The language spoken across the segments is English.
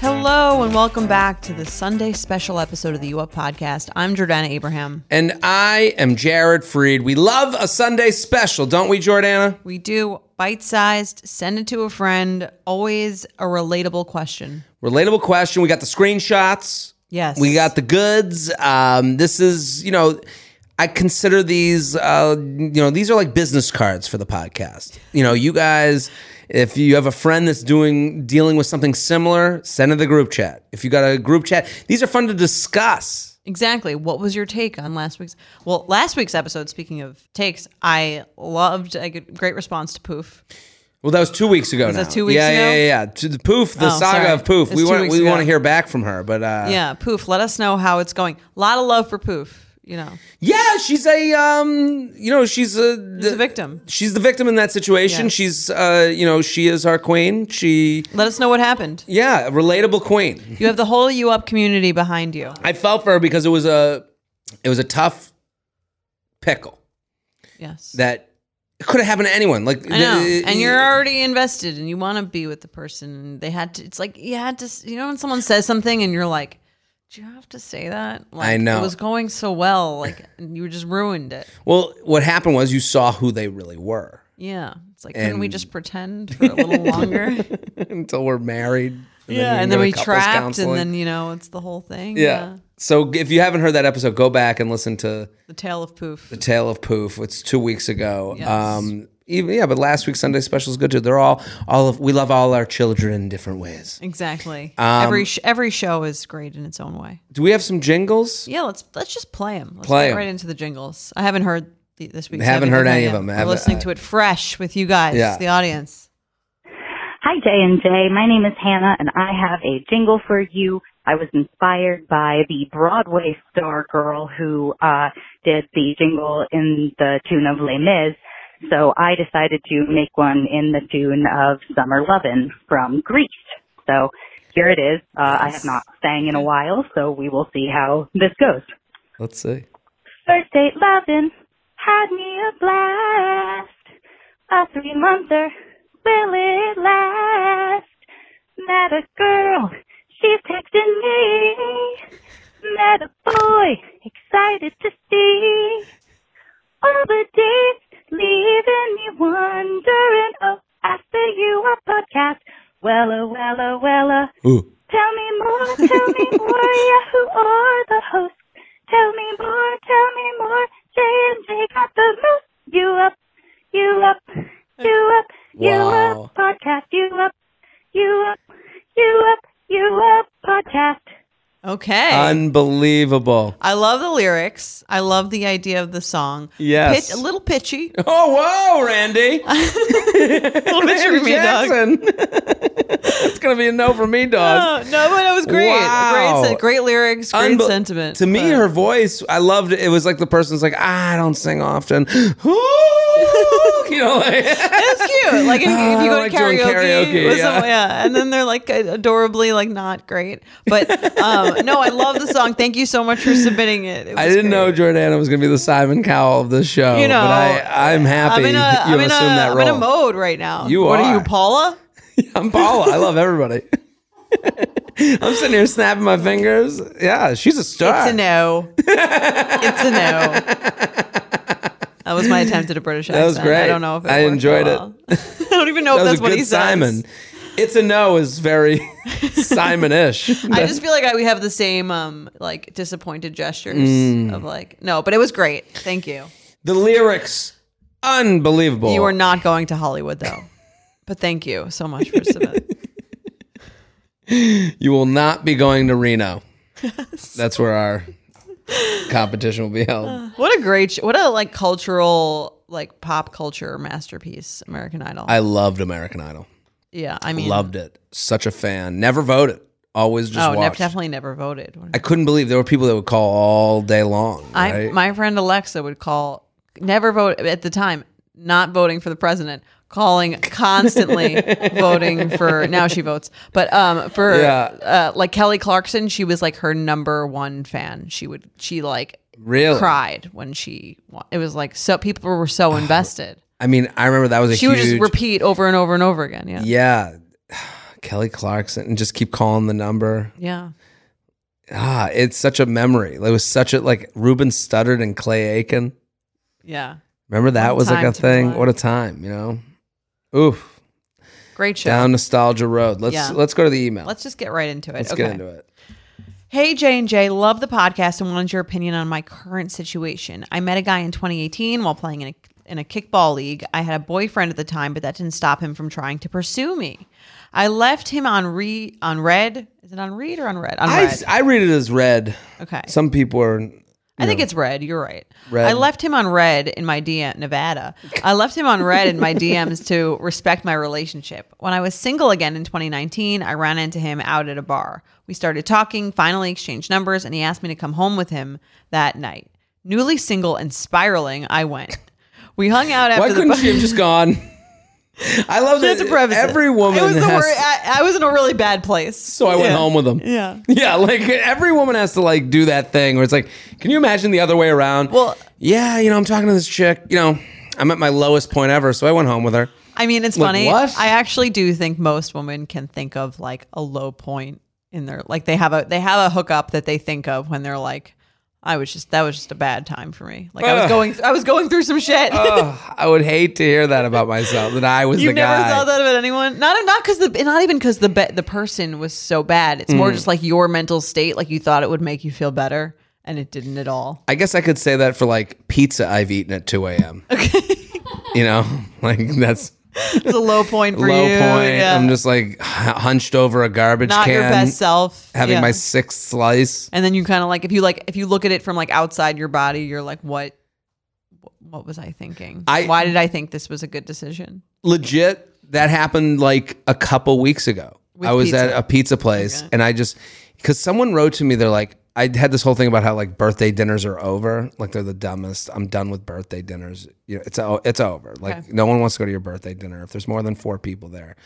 Hello and welcome back to the Sunday special episode of the U Up podcast. I'm Jordana Abraham. And I am Jared Freid. We love a Sunday special, don't we, Jordana? We do bite sized, send it to a friend, always a relatable question. Relatable question. We got the screenshots. Yes. We got the goods. Um, this is, you know, I consider these, uh, you know, these are like business cards for the podcast. You know, you guys, if you have a friend that's doing dealing with something similar, send it to the group chat. If you got a group chat, these are fun to discuss. Exactly. What was your take on last week's? Well, last week's episode, speaking of takes, I loved, I get great response to Poof. Well, that was two weeks ago. Was now. that two weeks yeah, ago? Yeah, yeah, yeah. To the poof, the Oh, saga sorry. of poof. It's we want we ago. want to hear back from her, but uh, Yeah, Poof, let us know how it's going. A lot of love for Poof, you know. Yeah, she's a um, you know, she's a She's a victim. She's the victim in that situation. Yes. She's uh, you know, she is our queen. She Let us know what happened. yeah, a relatable queen. You have the whole U Up community behind you. I felt for her because it was a it was a tough pickle Yes. that could have happened to anyone. Like I know. the- and you're already invested and you want to be with the person. And they had to, it's like, you had to, you know, when someone says something and you're like, do you have to say that? Like, I know. It was going so well. Like, you just ruined it. well, what happened was you saw who they really were Yeah. It's like, couldn't we just pretend for a little longer? until we're married. and yeah. you And then we trapped counseling. and then, you know, it's the whole thing. yeah. So if you haven't heard that episode, go back and listen to The tale of poof. The Tale of Poof. It's two weeks ago. Yes. Um, even yeah, but last week's Sunday special is good too. They're all all of we love all our children in different ways. Exactly. Um, every sh- every show is great in its own way. Do we have some jingles? Yeah, let's let's just play them. Let's Play get 'em. right into the jingles. I haven't heard the, this week's. Haven't heard any I of am- them. I'm Haven't- listening to it fresh with you guys, Yeah. the audience. Hi, J and J. My name is Hannah, and I have a jingle for you. I was inspired by the Broadway star girl who uh, did the jingle in the tune of Les Mis. So I decided to make one in the tune of Summer Lovin' from Grease. So here it is. Uh, I have not sang in a while, so we will see how this goes. Let's see. First date lovin' had me a blast. A three monther, will it last? Met a girl, she's texting me. Met a boy, excited to see. All the days leaving me wondering. Oh, after you a podcast. Wella, wella, wella. Ooh. Tell me more, tell me more, yeah, who are the hosts? Tell me more, tell me more, J and J got the most. You up, you up, you up, you Wow. up, Okay. Unbelievable. I love the lyrics. I love the idea of the song. Yes. Pitch, a little pitchy. Oh whoa, Randy. A little pitchy for me. Jackson. it's gonna be a no for me, dog. Oh, no, but it was great. Wow. Great, great lyrics, great Unbe- sentiment. To me, but- her voice, I loved it. It was like the person's like, ah, I don't sing often. you know, like, It's cute. Like if, if you go like to karaoke, yeah. someone- yeah, and then they're like adorably like not great. But um, no, I love the song. Thank you so much for submitting it. It I didn't know. Jordana was going to be the Simon Cowell of this show. You know, but I, I'm happy I'm in a, you I'm in a, I'm in a mode right now. You what are are. you, Paula? I'm Paula. I love everybody. I'm sitting here snapping my fingers. Yeah, she's a star. It's a no. it's a no. That was my attempt at a British accent. That was great. I don't know if it I enjoyed well. I don't even know that if that's what he says. Simon. It's a no is very Simon-ish. I just feel like I, we have the same um like disappointed gestures Mm. of like no, but it was great. Thank you. the lyrics, unbelievable. You are not going to Hollywood though. But thank you so much for submitting. You will not be going to Reno. That's where our competition will be held. Uh, what a great sh- what a like cultural like pop culture masterpiece American Idol. I loved American Idol. Yeah, I mean, Loved it. Such a fan. Never voted. Always just oh, nev- watched. definitely never voted. I couldn't believe there were people that would call all day long. I right? my friend Alexa would call never vote at the time, not voting for the president, calling constantly voting for now she votes, but um for Yeah. uh, like Kelly Clarkson, she was like her number one fan. She would she like really. cried when she it was like so people were so invested. I mean, I remember that was a She huge. would just repeat over and over and over again. Yeah. yeah, Kelly Clarkson, and just keep calling the number. Yeah. Ah, it's such a memory. It was such a like Ruben Studdard and Clay Aiken. Yeah. Remember that What was like a thing. What a time, you know. Oof, Great show. down nostalgia road. Let's Yeah. let's go to the email. Let's just get right into it. Let's okay. get into it. Hey J and J, love the podcast and wanted your opinion on my current situation. I met a guy in 2018 while playing in a in a kickball league. I had a boyfriend at the time, but that didn't stop him from trying to pursue me. I left him on re on red. Is it on read or on red? On I, red. I read it as red. Okay. Some people are. I think it's red. You're right. Red. I left him on red in my DM Nevada. I left him on red in my DMs to respect my relationship. When I was single again in 2019, I ran into him out at a bar. We started talking, finally exchanged numbers, and he asked me to come home with him that night. Newly single and spiraling, I went. We hung out after Why couldn't bar. she have just gone? I love that Just to preface every woman It was the has. I, I was in a really bad place. so I went Yeah. home with them. Yeah. Yeah, like every woman has to like do that thing where it's like, can you imagine the other way around? Well- yeah, you know, I'm talking to this chick. You know, I'm at my lowest point ever, so I went home with her. I mean, it's Like, funny. what? I actually do think most women can think of like a low point in their like they have a they have a hookup that they think of when they're like, I was just that was just a bad time for me. Like I was Ugh. going I was going through some shit. Ugh, I would hate to hear that about myself. That I was You've the never guy. thought that about anyone? Not not because the not even because the be- the person was so bad. It's Mm. more just like your mental state. Like you thought it would make you feel better, and it didn't at all. I guess I could say that for like pizza I've eaten at 2 a.m. Okay. you know, like that's It's a low point for you. low you. point. Yeah. I'm just like hunched over a garbage can, not can, your best self. having Yeah. my sixth slice. And then you kind of like if you like if you look at it from like outside your body, you're like, what? What was I thinking? I- Why did I think this was a good decision? legit that happened like a couple weeks ago With i was pizza? at a pizza place and i just because someone wrote to me they're like i had this whole thing about how like birthday dinners are over. Like they're the dumbest. I'm done with birthday dinners. You know, it's it's over. Like Okay. no one wants to go to your birthday dinner. If there's more than four people there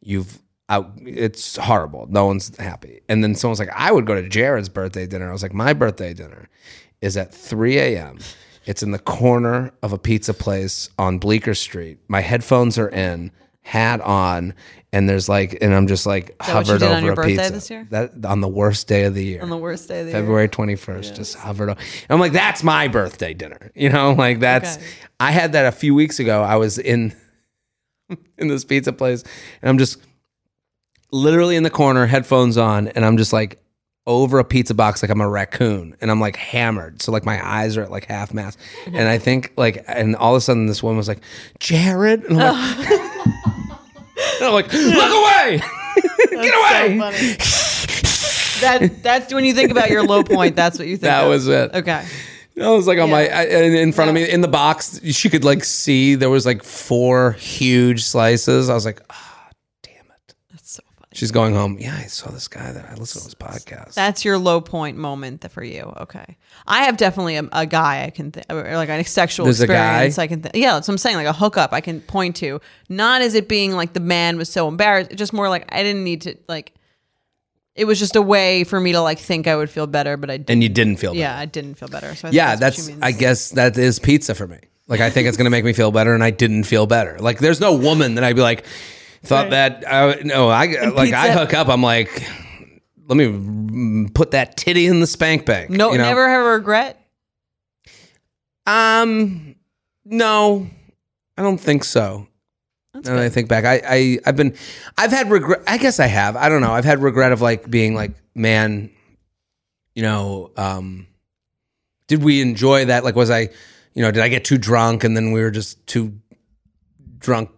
you've out it's horrible. No one's happy. And then someone's like i would go to jared's birthday dinner. I was like my birthday dinner is at 3 a.m it's in the corner of a pizza place on Bleecker Street. My headphones are in, hat on, and there's like, and I'm just like that hovered over on your a birthday pizza. this year? That on the worst day of the year, On the worst day of the year. February 21st, just hovered. Over. And I'm like, that's my birthday dinner. You know, like that's. Okay. I had that a few weeks ago. I was in in this pizza place, and I'm just literally in the corner, headphones on, and I'm just like over a pizza box like I'm a raccoon and I'm like hammered. So like my eyes are at like half mast. And I think like and all of a sudden this woman was like, Jared. And I'm like, oh. and I'm like look away. Get away. that that's when you think about your low point. That's what you think. that of. was it. okay. I was like on my Yeah. I, in front of me in the box. She could like see there was like four huge slices. I was like, ah, damn it. That's so funny. She's going home. Yeah, I saw this guy that I listened to his podcast. That's your low point moment th- for you. Okay. I have definitely a, a guy I can, th- or like a sexual There's a guy? experience I can, th- yeah, that's what I'm saying, like a hookup I can point to. Not as it being like the man was so embarrassed, just more like I didn't need to, like, it was just a way for me to like think I would feel better, but I didn't. and you didn't feel bad. yeah, I didn't feel better. So I Yeah, what that's. means. I guess that is pizza for me. Like I think it's gonna make me feel better, and I didn't feel better. Like there's no woman that I'd be like, thought that. I, no, I like I hook up. I'm like, let me put that titty in the spank bank. No, you know? never have a regret. Um, no, I don't think so. That's and I think back, I, I I've been, I've had regret. I guess I have. I don't know. I've had regret of like being like, man, you know, um, did we enjoy that? Like, was I, you know, did I get too drunk and then we were just too drunk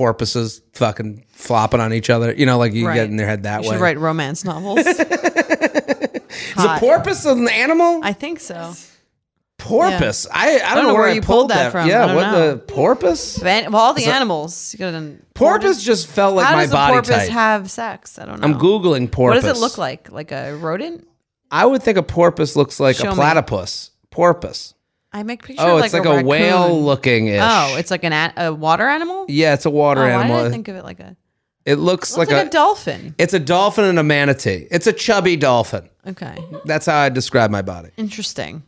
porpoises fucking flopping on each other? You know, like you Right. get in their head that You way. should write romance novels. Is a porpoise an animal? I think so. Porpoise. I, I, don't know where, I you pulled pulled that from. Yeah, I don't what know. the porpoise? Van- well, all the animals. You gotta- Porpoise just felt like How my does a body porpoise type. have sex? I don't know. I'm googling porpoise. What does it look like? Like a rodent? I would think a porpoise looks like Show a me. platypus. Porpoise. I make picture Oh, of it's like, like, a, raccoon. whale looking ish. Oh, it's like an a, a water animal. yeah, it's a water oh, animal. Why did I think of it like a? it looks Looks like, like, a, dolphin. It's a dolphin and a manatee. It's a chubby dolphin. Okay, That's how I describe my body. interesting.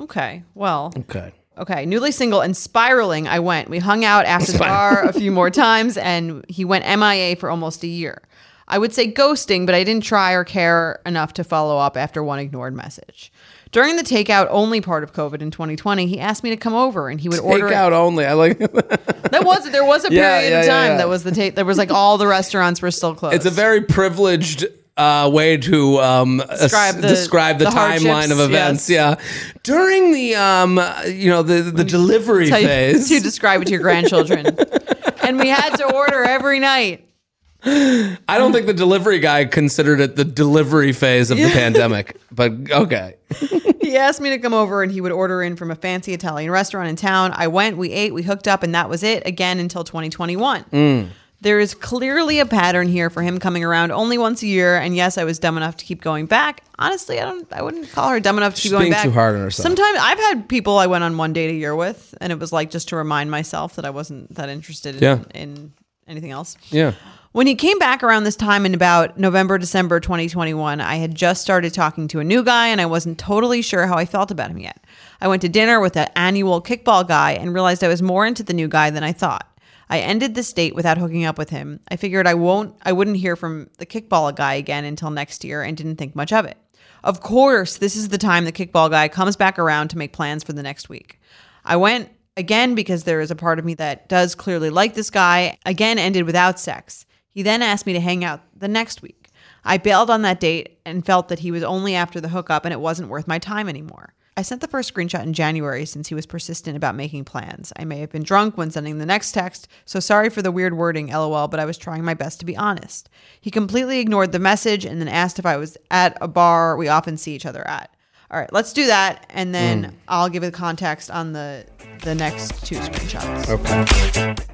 Okay, well, Okay. okay. Newly single and spiraling. I went. We hung out after the bar a few more times, and he went MIA for almost a year. I would say ghosting, but I didn't try or care enough to follow up after one ignored message. During the takeout only part of COVID in 2020, he asked me to come over and he would order Take out only. I like That was there was a period yeah, of time yeah. that was the tape. There was like all the restaurants were still closed. It's a very privileged uh, way to um, Describe the- describe the, the timeline of events. yes. Yeah, during the um, you know the the delivery you- phase. to describe it to your grandchildren. and we had to order every night. I don't think the delivery guy considered it the delivery phase of the pandemic, but okay. He asked me to come over and he would order in from a fancy Italian restaurant in town. I went, we ate, we hooked up, and that was it again until 2021. Mm. There is clearly a pattern here for him coming around only once a year. And yes, I was dumb enough to keep going back. Honestly, I don't. I wouldn't call her dumb enough to keep going being back. too hard on herself. Sometimes I've had people I went on one date a year with, and it was like just to remind myself that I wasn't that interested in, Yeah. in anything else. Yeah. When he came back around this time in about November, December 2021, I had just started talking to a new guy and I wasn't totally sure how I felt about him yet. I went to dinner with an annual kickball guy and realized I was more into the new guy than I thought. I ended this date without hooking up with him. I figured I won't I wouldn't hear from the kickball guy again until next year and didn't think much of it. Of course, this is the time the kickball guy comes back around to make plans for the next week. I went again because there is a part of me that does clearly like this guy. Again, ended without sex. He then asked me to hang out the next week. I bailed on that date and felt that he was only after the hookup and it wasn't worth my time anymore. I sent the first screenshot in January since he was persistent about making plans. I may have been drunk when sending the next text, so sorry for the weird wording, lol, but I was trying my best to be honest. He completely ignored the message and then asked if I was at a bar we often see each other at. All right, let's do that, and then mm. I'll give you the context on the the next two screenshots. Okay.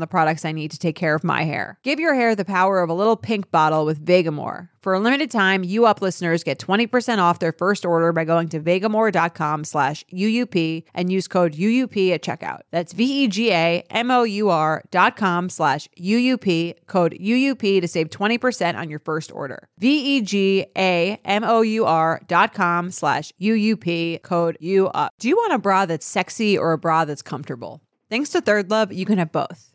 the products I need to take care of my hair. Give your hair the power of a little pink bottle with Vegamour. For a limited time, you up listeners get 20% off their first order by going to vegamour.com slash UUP and use code UUP at checkout. That's V-E-G-A-M-O-U-R dot com slash UUP, code UUP to save 20% on your first order. V-E-G-A-M-O-U-R dot com slash UUP, code UUP. Do you want a bra that's sexy or a bra that's comfortable? Thanks to ThirdLove, you can have both.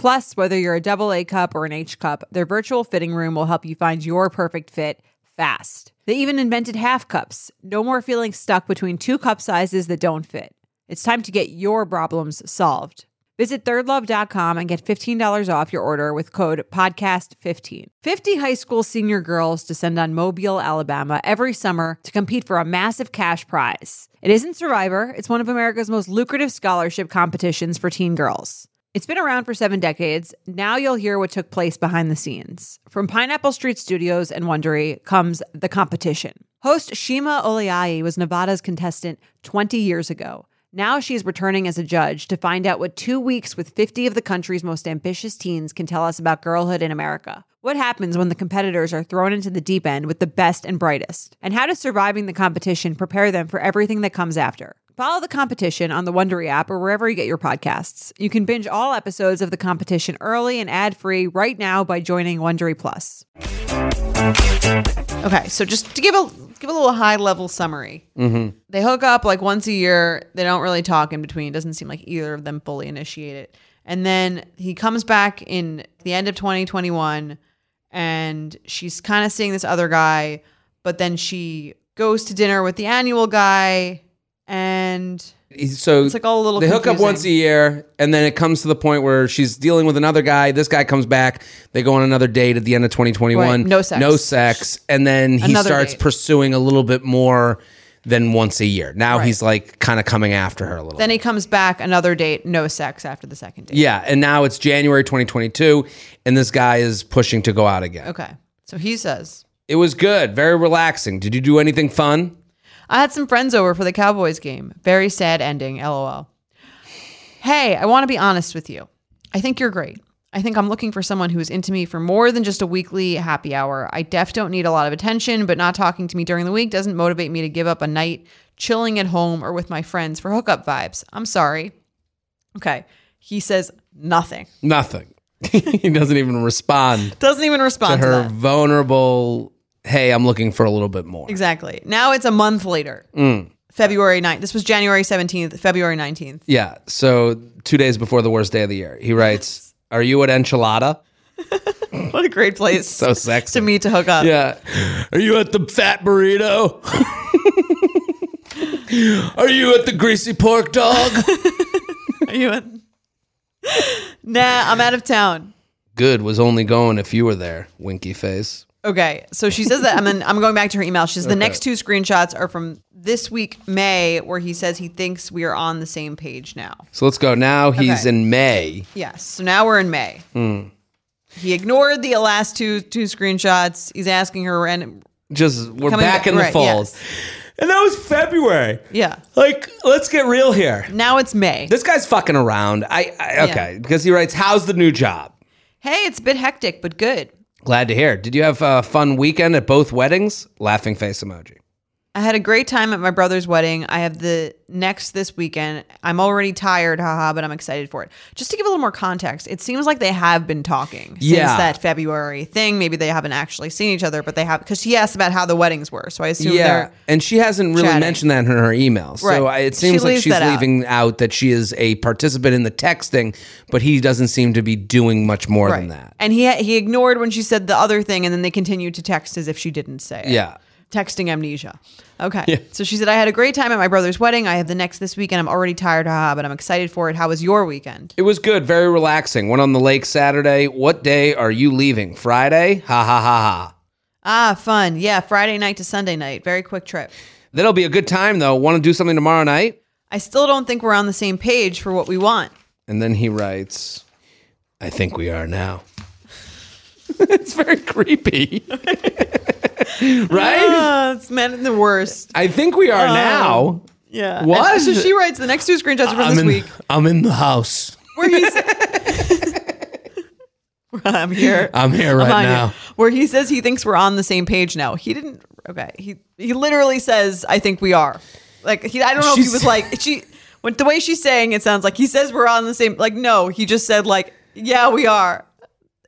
Plus, whether you're a double A cup or an H cup, their virtual fitting room will help you find your perfect fit fast. They even invented half cups. No more feeling stuck between two cup sizes that don't fit. It's time to get your problems solved. Visit thirdlove.com and get $15 off your order with code podcast15. 50 high school senior girls descend on Mobile, Alabama every summer to compete for a massive cash prize. It isn't Survivor, it's one of America's most lucrative scholarship competitions for teen girls. It's been around for seven decades. Now you'll hear what took place behind the scenes. From Pineapple Street Studios and Wondery comes The Competition. Host Shima Oliai was Nevada's contestant 20 years ago. Now she's returning as a judge to find out what two weeks with 50 of the country's most ambitious teens can tell us about girlhood in America. What happens when the competitors are thrown into the deep end with the best and brightest? And how does surviving the competition prepare them for everything that comes after? Follow the competition on the Wondery app or wherever you get your podcasts. You can binge all episodes of the competition early and ad-free right now by joining Wondery Plus. Okay, so just to give a give a little high level summary, mm-hmm. they hook up like once a year. They don't really talk in between. It doesn't seem like either of them fully initiate it. And then he comes back in the end of 2021, and she's kind of seeing this other guy, but then she goes to dinner with the annual guy, and So It's like all a little They hook up once a year, and then it comes to the point where she's dealing with another guy. This guy comes back. They go on another date at the end of 2021. Right, no sex. No sex, and then he Another starts date. pursuing a little bit more than once a year. Now Right. he's like kind of coming after her a little. then he comes back another date, no sex after the second date. yeah, and now it's January 2022, and this guy is pushing to go out again. Okay, so he says. It was good, very relaxing. Did you do anything fun? I had some friends over for the Cowboys game. Very sad ending, lol. Hey, I want to be honest with you. I think you're great. I think I'm looking for someone who's into me for more than just a weekly happy hour. I def don't need a lot of attention, but not talking to me during the week doesn't motivate me to give up a night chilling at home or with my friends for hookup vibes. I'm sorry. Okay. He says nothing. Nothing. he doesn't even respond Doesn't even to respond to, her that. vulnerable. Hey, I'm looking for a little bit more. Exactly. Now it's a month later. Mm. February 9th. This was January 17th, February 19th. Yeah. So two days before the worst day of the year, he writes, "Are you at Enchilada?" What a great place So sexy. to meet to hook up. Yeah. Are you at the Fat Burrito? Are you at the Greasy Pork Dog? Are you at. nah, I'm out of town. Good was only going if you were there. Winky face. Okay, so she says that, and then I'm going back to her email. She says the next two screenshots are from this week, May, where he says he thinks we are on the same page now. So let's go. Now he's Okay. in May. Yes, so now we're in May. Hmm. He ignored the last two two screenshots. He's asking her, and Just we're back back- in the right, fold. yes. And that was February. yeah, Like, let's get real here. now it's May. This guy's fucking around. I, I okay, because he writes, "How's the new job?" hey, it's a bit hectic, but good. Glad to hear. Did you have a fun weekend at both weddings? Laughing face emoji. I had a great time at my brother's wedding. I have the next this weekend. I'm already tired, haha, but I'm excited for it. Just to give a little more context, it seems like they have been talking since that February thing. Maybe they haven't actually seen each other, but they have because she asked about how the weddings were. So I assume Yeah, they're and she hasn't really chatting. mentioned that in her email. So Right. I, it She seems like she's that out. leaving out. that she is a participant in the texting, but he doesn't seem to be doing much more than that. And he he ignored when she said the other thing, and then they continued to text as if she didn't say it. Yeah. Texting amnesia. Okay. So she said, I had a great time at my brother's wedding. I have the next this weekend. I'm already tired, haha, but I'm excited for it. How was your weekend? It was good, very relaxing. Went on the lake Saturday. What day are you leaving? Friday? Ha ha ha ha. Ah, fun. Yeah, Friday night to Sunday night. Very quick trip. That'll be a good time though. Want to do something tomorrow night? I still don't think we're on the same page for what we want. And then he writes, I think we are now. it's very creepy. right? Uh, it's in the worst. I think we are now. Yeah. What? And so she writes the next two screenshots from I'm this in, week I'm in the house. where he's. I'm here. I'm here right I'm now. here. Where he says he thinks we're on the same page now. He didn't. Okay. He he literally says, "I think we are." Like he, I don't know if he was like she. When the way she's saying it sounds like he says we're on the same. Like no, he just said like, "Yeah, we are."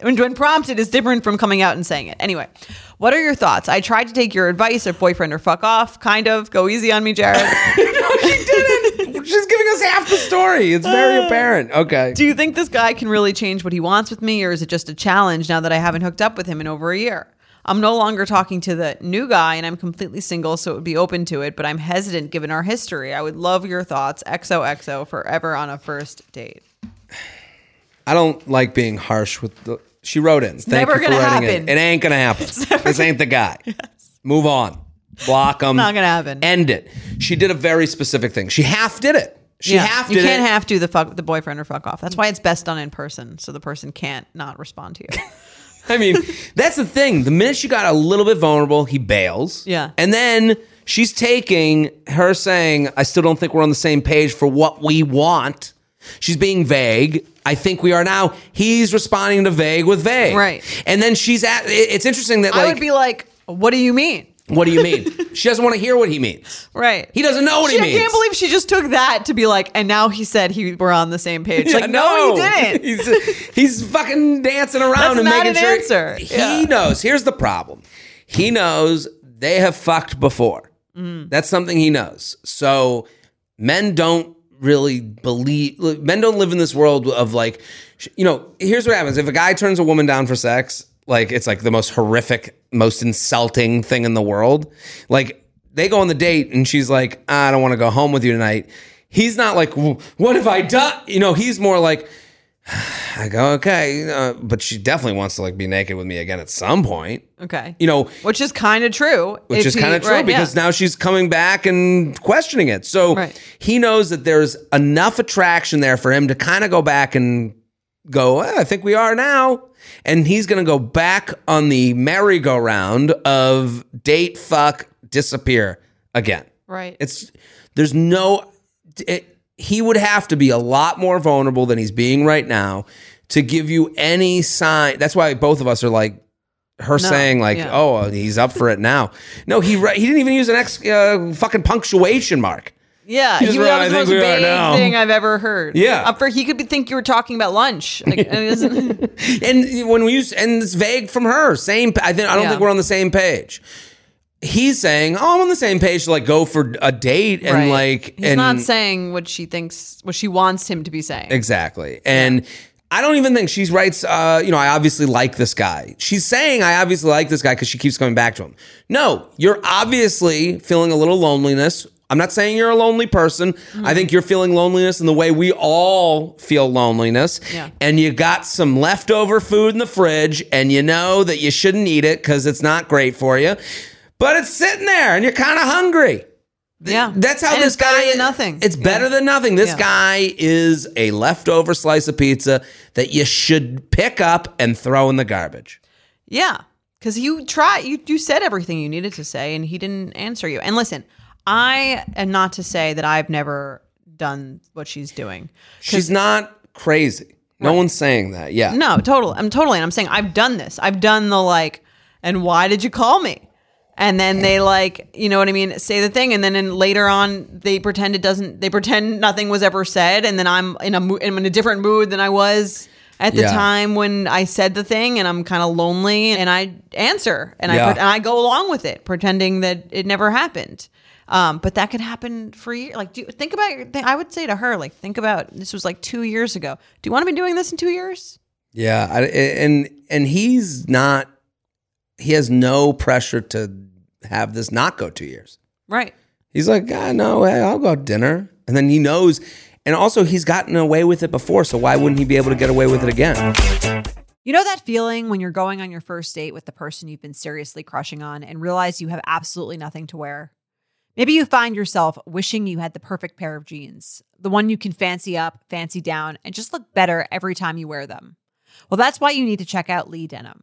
When, when prompted is different from coming out and saying it. Anyway, what are your thoughts? I tried to take your advice of boyfriend or fuck off. Kind of. Go easy on me, Jared. no, she didn't. She's giving us half the story. It's very uh, apparent. Okay. Do you think this guy can really change what he wants with me, or is it just a challenge now that I haven't hooked up with him in over a year? I'm no longer talking to the new guy and I'm completely single, so it would be open to it, but I'm hesitant given our history. I would love your thoughts. XOXO forever on a first date. I don't like being harsh with the. She wrote in. Thank never you for gonna writing happen. in. It ain't gonna happen. This ain't the guy. Move on. Block him. Not gonna happen. End it. She did a very specific thing. She half did it. She half did you can't it. have to the fuck the boyfriend or fuck off. That's why it's best done in person, so the person can't not respond to you. I mean, that's the thing. The minute she got a little bit vulnerable, he bails. Yeah. And then she's taking her saying, I still don't think we're on the same page for what we want. She's being vague. I think we are now. He's responding to vague with vague. Right. And then she's at, it's interesting that, I like, would be like, "What do you mean?" what do you mean? she doesn't want to hear what he means. Right. He doesn't know what She, he means. I can't believe she just took that to be like, and now he said he we're on the same page. Yeah, like, no, he didn't. he's, he's fucking dancing around That's and making an sure. answer. He Yeah. knows. Here's the problem. He knows they have fucked before. Mm. That's something he knows. So men don't really believe. Men don't live in this world of like, you know. Here's what happens: if a guy turns a woman down for sex, like it's like the most horrific, most insulting thing in the world. Like they go on the date and she's like, I don't want to go home with you tonight. He's not like, what have I done? You know, he's more like, I go, okay, uh, but she definitely wants to like be naked with me again at some point. Okay. You know, Which is kind of true. which is kind of true right, because yeah. now she's coming back and questioning it. So Right. he knows that there's enough attraction there for him to kind of go back and go, "Eh, I think we are now. And he's going to go back on the merry-go-round of date, fuck, disappear again. Right. It's there's no it, he would have to be a lot more vulnerable than he's being right now to give you any sign. That's why both of us are like her saying like, yeah. "Oh, he's up for it now." No, he ri- he didn't even use an ex uh, fucking punctuation mark. yeah. He He was wrote, "I was the most vague thing I've ever heard. Yeah. Up for he could be, think you were talking about lunch. Like, and it isn't- And when we use and it's vague from her, same. I think I don't Yeah. think we're on the same page. He's saying, "Oh, I'm on the same page to like go for a date and right. like he's and not saying what she thinks, what she wants him to be saying. Exactly. And I don't even think she writes, uh, you know, I obviously like this guy. She's saying, I obviously like this guy because she keeps coming back to him. No, you're obviously feeling a little loneliness. I'm not saying you're a lonely person. Mm-hmm. I think you're feeling loneliness in the way we all feel loneliness. Yeah. And you got some leftover food in the fridge and you know that you shouldn't eat it because it's not great for you. But it's sitting there and you're kind of hungry. yeah. That's how And this it's guy is nothing. It's Yeah. better than nothing. This Yeah. guy is a leftover slice of pizza that you should pick up and throw in the garbage. Yeah, because you try you you said everything you needed to say, and he didn't answer you. And listen, I am not to say that I've never done what she's doing. She's not crazy. No one's saying that. Yeah. No, total. I'm totally. And I'm saying I've done this. I've done the like, and why did you call me? And then they like, you know what I mean, say the thing, and then in, later on they pretend it doesn't. They pretend nothing was ever said, and then I'm in a mo- I'm in a different mood than I was at the Yeah. time when I said the thing, and I'm kind of lonely, and I answer, and I Yeah. pre- and I go along with it, pretending that it never happened. Um, but that could happen for you. Like, do you, think about your thing. I would say to her, like, think about this was like two years ago. Do you want to be doing this in two years? Yeah. I, and and he's not. He has no pressure to have this not go two years. Right. He's like, ah, no, hey, I'll go to dinner. And then he knows. And also, he's gotten away with it before. So why wouldn't he be able to get away with it again? You know that feeling when you're going on your first date with the person you've been seriously crushing on and realize you have absolutely nothing to wear? Maybe you find yourself wishing you had the perfect pair of jeans, the one you can fancy up, fancy down, and just look better every time you wear them. Well, that's why you need to check out Lee Denim.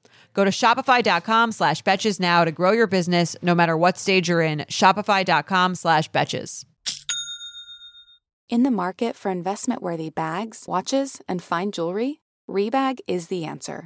Go to shopify.com slash betches now to grow your business no matter what stage you're in. Shopify.com slash betches. In the market for investment worthy bags, watches, and fine jewelry, Rebag is the answer.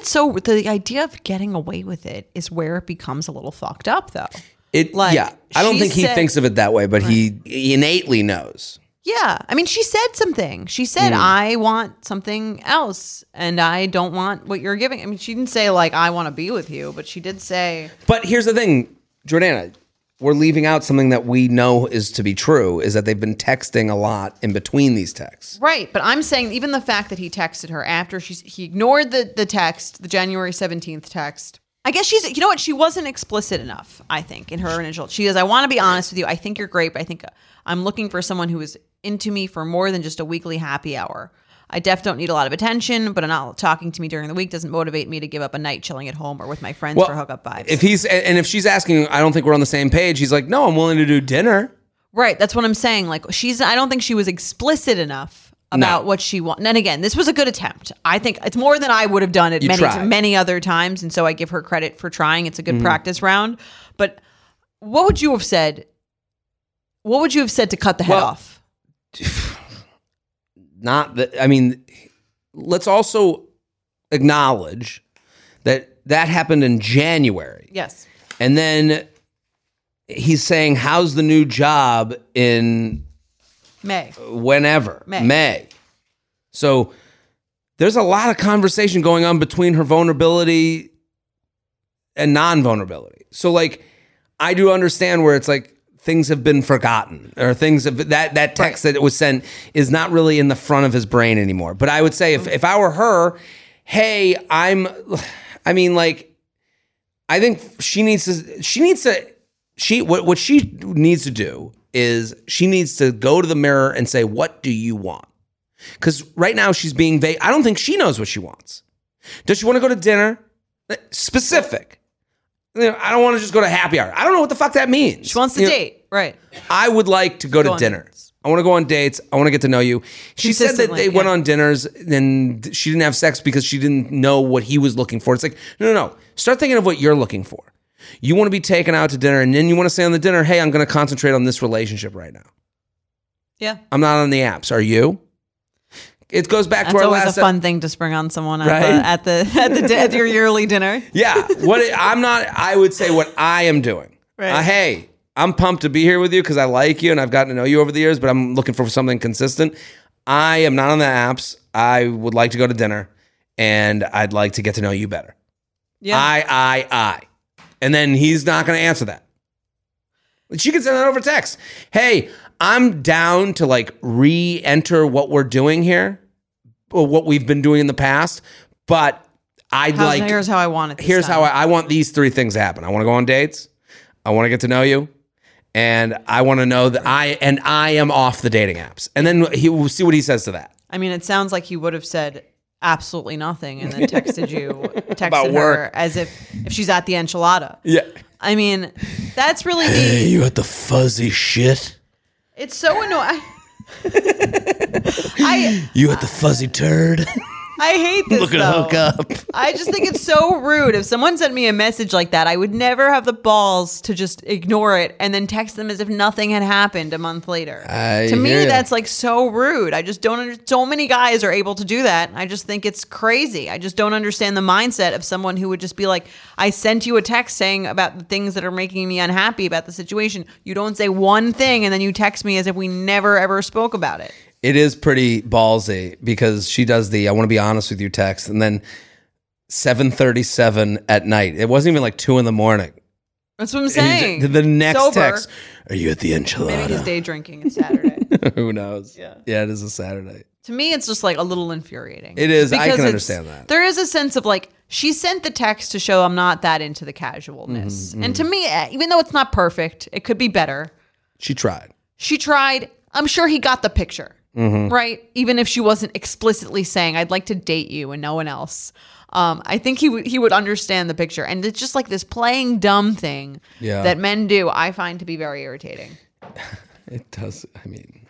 it's so the idea of getting away with it is where it becomes a little fucked up, though. It Like, yeah. I don't think he said- thinks of it that way, but he, he innately knows. Yeah. I mean, she said something. She said, mm. I want something else and I don't want what you're giving. I mean, she didn't say, like, I want to be with you, but she did say, But here's the thing, Jordana, we're leaving out something that we know is to be true is that they've been texting a lot in between these texts. right. But I'm saying, even the fact that he texted her after she's, he ignored the, the text, the January 17th text. I guess she's, you know what? She wasn't explicit enough, I think, in her initial. She is, I want to be honest with you. I think you're great, but I think uh, I'm looking for someone who is into me for more than just a weekly happy hour. I def don't need a lot of attention, but not talking to me during the week doesn't motivate me to give up a night chilling at home or with my friends for hookup vibes. If he's and if she's asking, I don't think we're on the same page. He's like, no, I'm willing to do dinner. right, that's what I'm saying. Like she's, I don't think she was explicit enough about No. what she wants. And again, this was a good attempt. I think it's more than I would have done it You many tried. many other times, and so I give her credit for trying. It's a Mm-hmm. good practice round. But what would you have said? What would you have said to cut the head Well, off? Not that. I mean, let's also acknowledge that that happened in January, Yes. and then he's saying, "How's the new job in May. whenever May. So there's a lot of conversation going on between her vulnerability and non-vulnerability. So like I do understand where it's like things have been forgotten or things have that that text that was sent is not really in the front of his brain anymore. But I would say if mm-hmm. if I were her, hey, I'm I mean like I think she needs to she needs to she what what she needs to do is she needs to go to the mirror and say what do you want? Cuz right now she's being vague. I don't think she knows what she wants. Does she want to go to dinner? Specific. You know, I don't want to just go to happy hour. I don't know what the fuck that means. She wants to You know, date. Right. I would like to go, to on dinner. dates. I want to go on dates. I want to get to know you. She said that Consistently, they went yeah. on dinners and she didn't have sex because she didn't know what he was looking for. It's like, no, no, no. Start thinking of what you're looking for. You want to be taken out to dinner and then you want to say on the dinner, hey, I'm going to concentrate on this relationship right now. Yeah. I'm not on the apps. Are you? It goes back That's to our always last a fun thing to spring on someone at, Right? the, at the at the at your yearly dinner. Yeah. What it- I'm not. I would say what I am doing. Right. Uh, hey, I'm pumped to be here with you because I like you and I've gotten to know you over the years. But I'm looking for something consistent. I am not on the apps. I would like to go to dinner, and I'd like to get to know you better. Yeah. I, I, I. And then he's not going to answer that. She can send that over text. Hey, I'm down to like re enter what we're doing here, what we've been doing in the past, but I'd How's- like. here's how I want it. here's time. how I, I want these three things to happen. I want to go on dates. I want to get to know you, and I want to know that I and I am off the dating apps. And then he will see what he says to that. I mean, it sounds like he would have said absolutely nothing and then texted you, texted About her as if if she's at the enchilada. Yeah. I mean, that's really the. you at the fuzzy shit. It's so annoying. I You at the fuzzy turd. I hate this Looking though. to hook up. I just think it's so rude. If someone sent me a message like that, I would never have the balls to just ignore it and then text them as if nothing had happened a month later. I to me, ya. that's like so rude. I just don't. Under- so many guys are able to do that. I just think it's crazy. I just don't understand the mindset of someone who would just be like, "I sent you a text saying about the things that are making me unhappy about the situation. You don't say one thing, and then you text me as if we never ever spoke about it." It is pretty ballsy because she does the I want to be honest with you text and then 737 at night. It wasn't even like two in the morning. That's what I'm saying. he- The next Sober. text. Are you at the enchilada? Maybe he's day drinking. It's Saturday. Who knows? Yeah. Yeah, it is a Saturday. to me it's just like a little infuriating It is. I Because can understand that. there is a sense of like she sent the text to show i'm not that into the casualness Mm-hmm, and to me eh, even though it's not perfect it could be better She tried. she tried i'm sure he got the picture Mm-hmm. right even if she wasn't explicitly saying i'd like to date you and no one else um, I think he would he would understand the picture, and it's just like this playing dumb thing Yeah. that men do. I find to be very irritating. It does. I mean,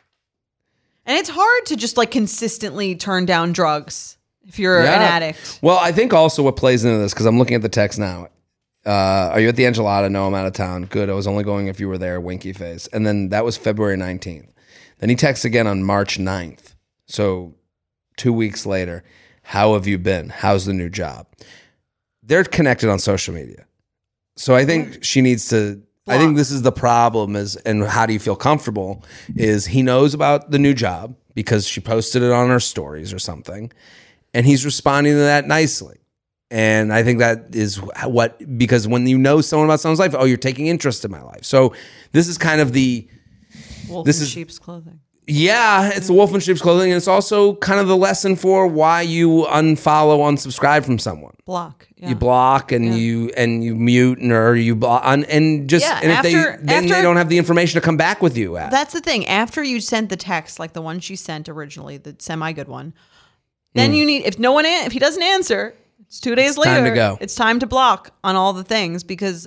And it's hard to just like consistently turn down drugs if you're Yeah. an addict. Well, I think also what plays into this because I'm looking at the text now. Uh, are you at the enchilada? No, I'm out of town. Good. I was only going if you were there. Winky face. And then that was February 19th. Then he texts again on March 9th. So two weeks later, how have you been? How's the new job? They're connected on social media. So I think she needs to. I think this is the problem is and how do you feel comfortable is he knows about the new job because she posted it on her stories or something and he's responding to that nicely. And I think that is what because when you know someone about someone's life, oh, you're taking interest in my life. So this is kind of the Wolf This in is- sheep's clothing. yeah, it's the wolf in sheep's clothing, and it's also kind of the lesson for why you unfollow, unsubscribe from someone. Block. Yeah. You block and you and you mute and or you block and, and just Yeah, and if after- they then they don't have the information to come back with you at. That's the thing. After you sent the text, like the one she sent originally, the semi good one, then you mm. need if no one if he doesn't answer, it's two days It's later. time to go. It's time to block on all the things because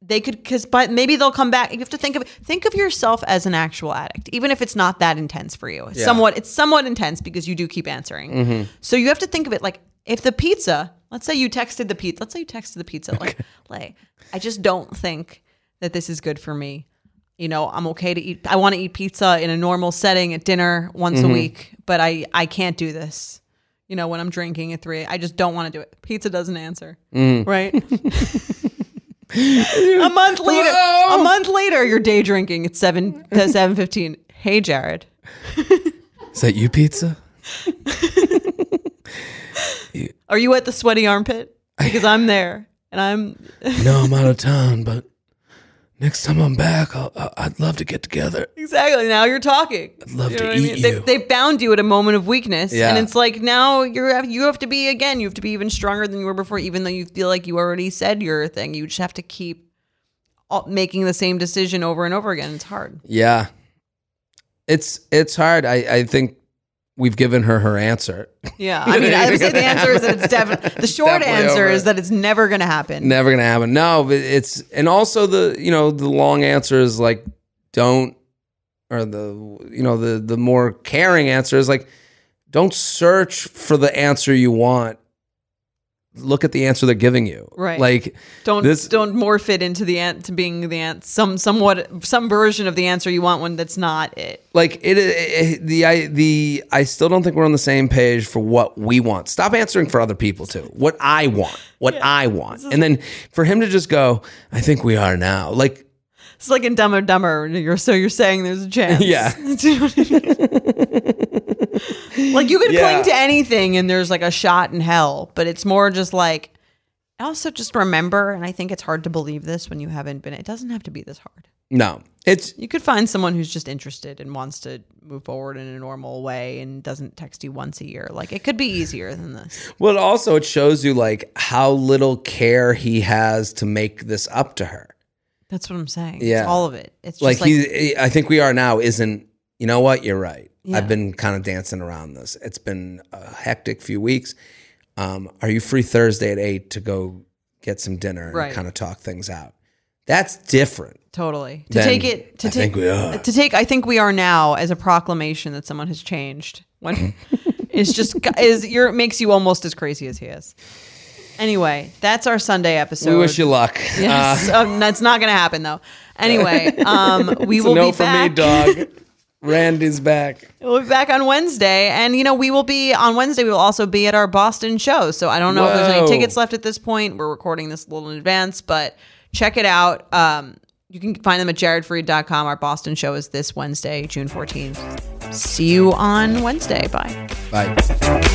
they could because but maybe they'll come back. You have to think of think of yourself as an actual addict, even if it's not that intense for you. It's Yeah. Somewhat it's somewhat intense because you do keep answering. Mm-hmm. So you have to think of it like if the pizza. Let's say you texted the pizza. Let's say you texted the pizza like, like I just don't think that this is good for me you know i'm okay to eat i want to eat pizza in a normal setting at dinner once Mm-hmm. a week but i i can't do this you know when i'm drinking at three i just don't want to do it pizza doesn't answer Mm. right a month later Hello? a month later you're day drinking at 7 uh, to 7.15 hey jared is that you, pizza? are you at the sweaty armpit because i'm there and i'm no, I'm out of town, but next time I'm back, I'll, I- I'd love to get together. Exactly. Now you're talking. I'd love to what eat They, you. they found you at a moment of weakness, Yeah. and it's like now you're you have to be again. You have to be even stronger than you were before, even though you feel like you already said your thing. You just have to keep all- making the same decision over and over again. It's hard. Yeah, it's it's hard. I I think we've given her her answer. Yeah. I mean, I would say the answer is that it's definitely the short Definitely answer over. is that it's never going to happen. Never gonna happen. No, but it's and also the you know the long answer is like don't or the you know the the more caring answer is like don't search for the answer you want. Look at the answer they're giving you. Right. Like Don't this- don't morph it into the ant to being the ant some somewhat some version of the answer you want one that's not it. like it, it the I the I still don't think we're on the same page for what we want. Stop answering for other people too. What I want, what I want, and then for him to just go, I think we are now. Like It's like in Dumb and Dumber. You're so you're saying there's a chance. Yeah. Do you know what I mean? Like you could Yeah. cling to anything and there's like a shot in hell, but it's more just like Also, just remember, and I think it's hard to believe this when you haven't been, it doesn't have to be this hard. No, it's You could find someone who's just interested and wants to move forward in a normal way and doesn't text you once a year. Like, it could be easier than this. well. Also, it shows you like how little care he has to make this up to her. That's what I'm saying. Yeah. It's all of it. It's Like, just like, he, I think we are now. Isn't you know what? You're right. Yeah. I've been kind of dancing around this. It's been a hectic few weeks. Um, are you free Thursday at eight to go get some dinner and Right. kind of talk things out? That's different. totally. To take it, to I take, think we are. to take, I think we are now as a proclamation that someone has changed. When it's just, is, you're, makes you almost as crazy as he is. Anyway, that's our Sunday episode. we wish you luck. Yes, Uh, um, that's not going to happen though. Anyway, um, we will no be for back. me, dog. Randy's back. We'll be back on Wednesday, and you know we will be on Wednesday. We will also be at our Boston show. So I don't know if there's any tickets left at this point. We're recording this a little in advance, but check it out. Um, you can find them at jaredfreid.com. Our Boston show is this Wednesday, June 14th. See you on Wednesday. Bye. Bye.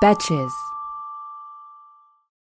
Betches.